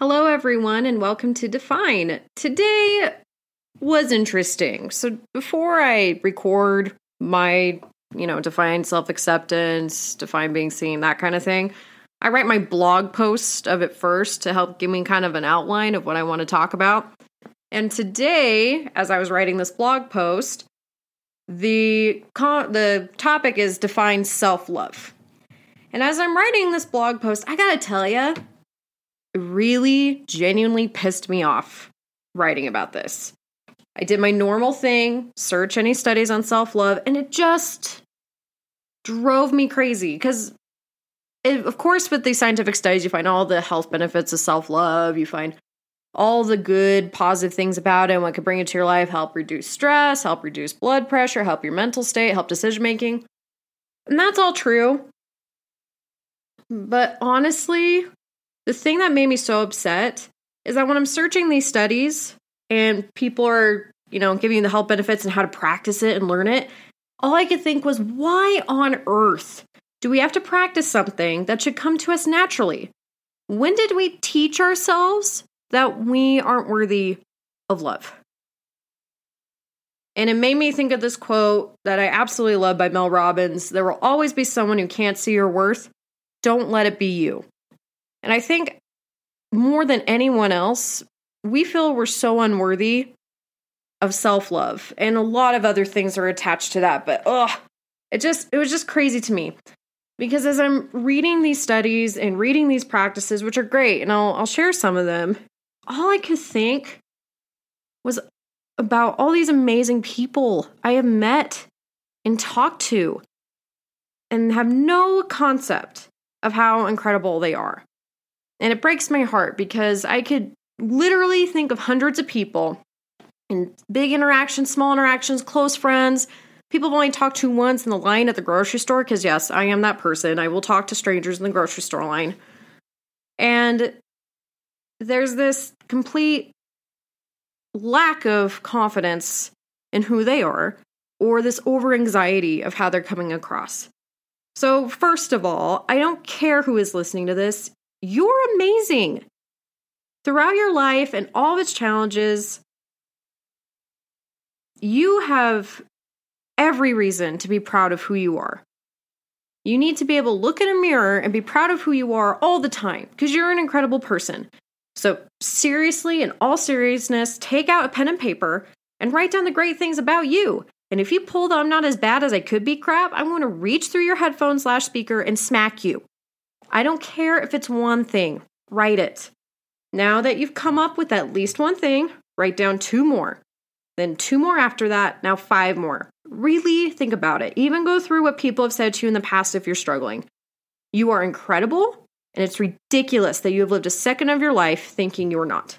Hello, everyone, and welcome to Define. Today was interesting. So, before I record my, you know, define self acceptance, define being seen, that kind of thing, I write my blog post of it first to help give me kind of an outline of what I want to talk about. And today, as I was writing this blog post, the con- the topic is define self love. And as I'm writing this blog post, I gotta tell you, really genuinely pissed me off writing about this. I did my normal thing, search any studies on self love, and it just drove me crazy. Because eh, of course with these scientific studies you find all the health benefits of self-love. You find all the good positive things about it and what could bring it to your life help reduce stress help reduce blood pressure help your mental state help decision making and that's all true. But honestly the thing that made me so upset is that when i'm searching these studies and people are you know giving you the health benefits and how to practice it and learn it all i could think was why on earth do we have to practice something that should come to us naturally when did we teach ourselves that we aren't worthy of love. And it made me think of this quote that I absolutely love by Mel Robbins There will always be someone who can't see your worth. Don't let it be you. And I think more than anyone else, we feel we're so unworthy of self love. And a lot of other things are attached to that. But ugh, it just, it was just crazy to me. Because as I'm reading these studies and reading these practices, which are great, and I'll, I'll share some of them, all I could think was about all these amazing people I have met and talked to and have no concept of how incredible they are. And it breaks my heart because I could literally think of hundreds of people in big interactions, small interactions, close friends, people I've only talked to once in the line at the grocery store, because yes, I am that person. I will talk to strangers in the grocery store line. And there's this complete lack of confidence in who they are or this over anxiety of how they're coming across. So, first of all, I don't care who is listening to this, you're amazing. Throughout your life and all of its challenges, you have every reason to be proud of who you are. You need to be able to look in a mirror and be proud of who you are all the time because you're an incredible person. So, seriously, in all seriousness, take out a pen and paper and write down the great things about you. And if you pull the I'm not as bad as I could be crap, I'm going to reach through your headphones slash speaker and smack you. I don't care if it's one thing, write it. Now that you've come up with at least one thing, write down two more. Then two more after that, now five more. Really think about it. Even go through what people have said to you in the past if you're struggling. You are incredible and it's ridiculous that you have lived a second of your life thinking you're not.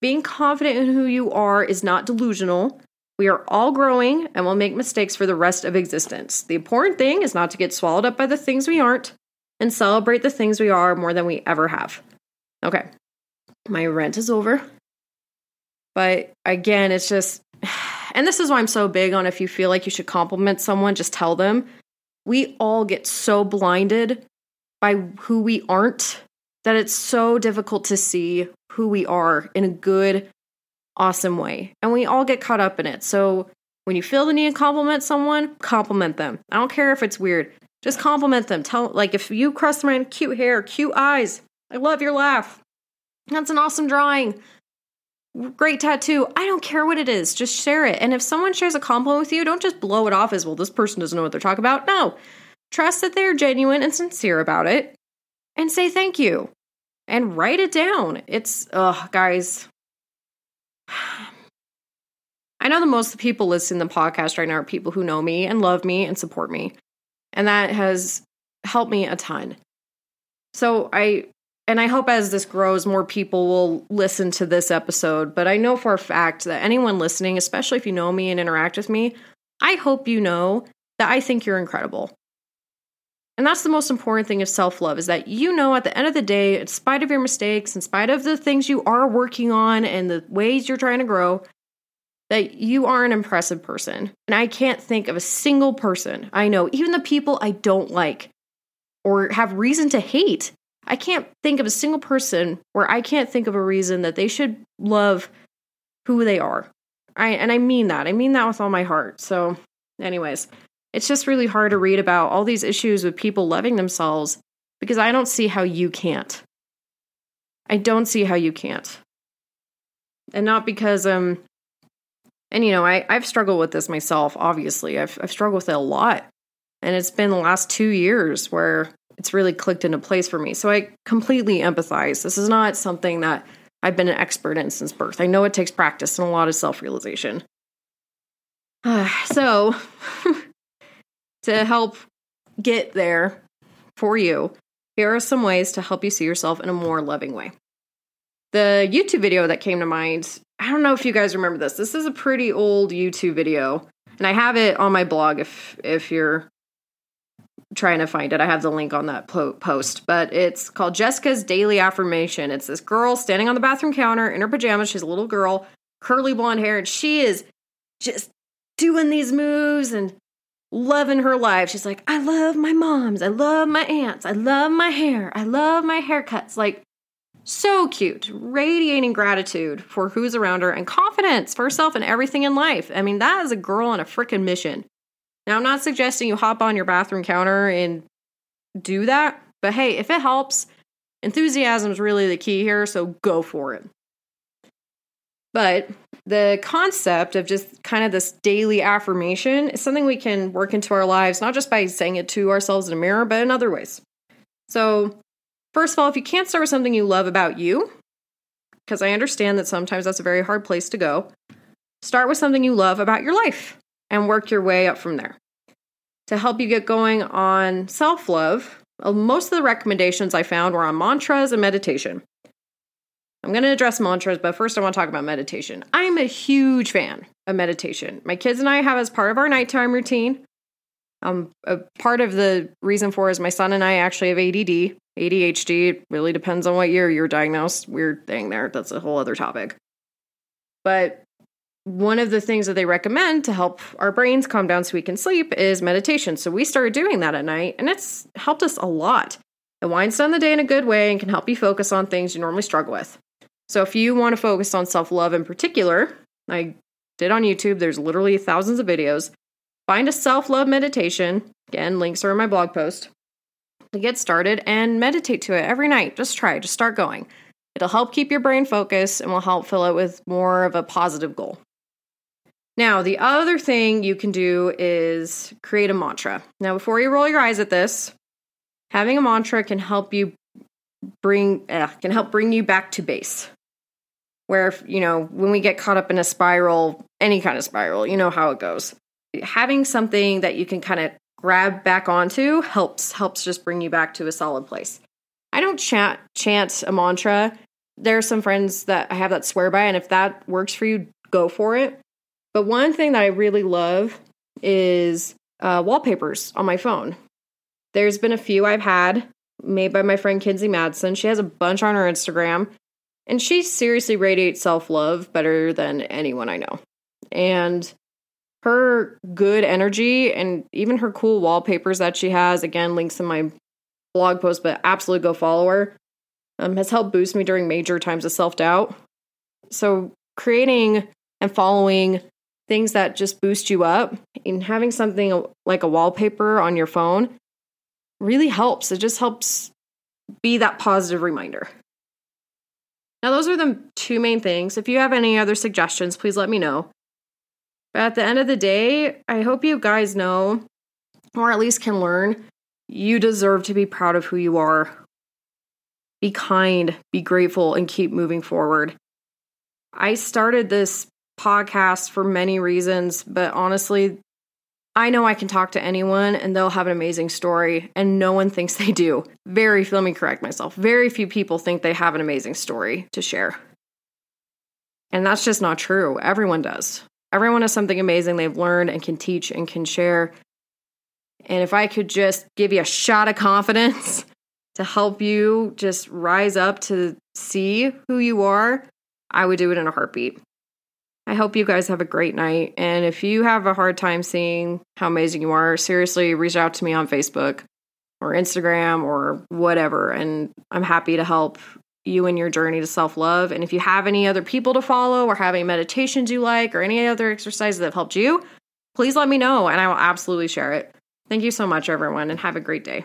Being confident in who you are is not delusional. We are all growing and will make mistakes for the rest of existence. The important thing is not to get swallowed up by the things we aren't and celebrate the things we are more than we ever have. Okay, my rent is over. But again, it's just, and this is why I'm so big on if you feel like you should compliment someone, just tell them. We all get so blinded by who we aren't that it's so difficult to see who we are in a good, awesome way. And we all get caught up in it. So when you feel the need to compliment someone, compliment them. I don't care if it's weird. Just compliment them. Tell like if you cross my cute hair, cute eyes. I love your laugh. That's an awesome drawing. Great tattoo. I don't care what it is. Just share it. And if someone shares a compliment with you, don't just blow it off as well. This person doesn't know what they're talking about. No, Trust that they're genuine and sincere about it and say thank you and write it down. It's, ugh, guys. I know the most people listening to the podcast right now are people who know me and love me and support me. And that has helped me a ton. So I, and I hope as this grows, more people will listen to this episode. But I know for a fact that anyone listening, especially if you know me and interact with me, I hope you know that I think you're incredible. And that's the most important thing of self love is that you know at the end of the day, in spite of your mistakes, in spite of the things you are working on and the ways you're trying to grow, that you are an impressive person. And I can't think of a single person I know, even the people I don't like or have reason to hate. I can't think of a single person where I can't think of a reason that they should love who they are. I and I mean that. I mean that with all my heart. So, anyways, it's just really hard to read about all these issues with people loving themselves because I don't see how you can't. I don't see how you can't. And not because um and you know, I, I've struggled with this myself, obviously. I've I've struggled with it a lot. And it's been the last two years where it's really clicked into place for me. So I completely empathize. This is not something that I've been an expert in since birth. I know it takes practice and a lot of self realization. Uh, so, to help get there for you, here are some ways to help you see yourself in a more loving way. The YouTube video that came to mind, I don't know if you guys remember this. This is a pretty old YouTube video, and I have it on my blog if if you're trying to find it. I have the link on that po- post, but it's called Jessica's Daily Affirmation. It's this girl standing on the bathroom counter in her pajamas. She's a little girl, curly blonde hair, and she is just doing these moves and loving her life. She's like, I love my moms. I love my aunts. I love my hair. I love my haircuts. Like, so cute, radiating gratitude for who's around her and confidence for herself and everything in life. I mean, that is a girl on a freaking mission. Now, I'm not suggesting you hop on your bathroom counter and do that, but hey, if it helps, enthusiasm is really the key here, so go for it. But the concept of just kind of this daily affirmation is something we can work into our lives, not just by saying it to ourselves in a mirror, but in other ways. So, First of all, if you can't start with something you love about you, because I understand that sometimes that's a very hard place to go, start with something you love about your life and work your way up from there. To help you get going on self love, uh, most of the recommendations I found were on mantras and meditation. I'm going to address mantras, but first I want to talk about meditation. I'm a huge fan of meditation. My kids and I have as part of our nighttime routine. Um, a part of the reason for is my son and I actually have ADD, ADHD. really depends on what year you're diagnosed. Weird thing there. That's a whole other topic. But one of the things that they recommend to help our brains calm down so we can sleep is meditation. So we started doing that at night, and it's helped us a lot. It winds down the day in a good way and can help you focus on things you normally struggle with. So if you want to focus on self love in particular, I did on YouTube, there's literally thousands of videos. Find a self love meditation. Again, links are in my blog post get started and meditate to it every night. Just try, just start going. It'll help keep your brain focused and will help fill it with more of a positive goal. Now, the other thing you can do is create a mantra. Now, before you roll your eyes at this, having a mantra can help you bring uh, can help bring you back to base. Where you know, when we get caught up in a spiral, any kind of spiral, you know how it goes having something that you can kind of grab back onto helps helps just bring you back to a solid place. I don't chant chant a mantra. There are some friends that I have that swear by, and if that works for you, go for it. But one thing that I really love is uh, wallpapers on my phone. There's been a few I've had made by my friend Kinsey Madsen. She has a bunch on her Instagram, and she seriously radiates self love better than anyone I know. And her good energy and even her cool wallpapers that she has again links in my blog post but absolutely go follow her um, has helped boost me during major times of self-doubt. So creating and following things that just boost you up and having something like a wallpaper on your phone really helps. It just helps be that positive reminder. Now those are the two main things. If you have any other suggestions please let me know but at the end of the day, I hope you guys know, or at least can learn, you deserve to be proud of who you are. Be kind, be grateful, and keep moving forward. I started this podcast for many reasons, but honestly, I know I can talk to anyone and they'll have an amazing story, and no one thinks they do. Very, let me correct myself, very few people think they have an amazing story to share. And that's just not true. Everyone does. Everyone has something amazing they've learned and can teach and can share. And if I could just give you a shot of confidence to help you just rise up to see who you are, I would do it in a heartbeat. I hope you guys have a great night. And if you have a hard time seeing how amazing you are, seriously, reach out to me on Facebook. or Instagram or whatever. And I'm happy to help you in your journey to self love. And if you have any other people to follow or have any meditations you like or any other exercises that have helped you, please let me know and I will absolutely share it. Thank you so much, everyone, and have a great day.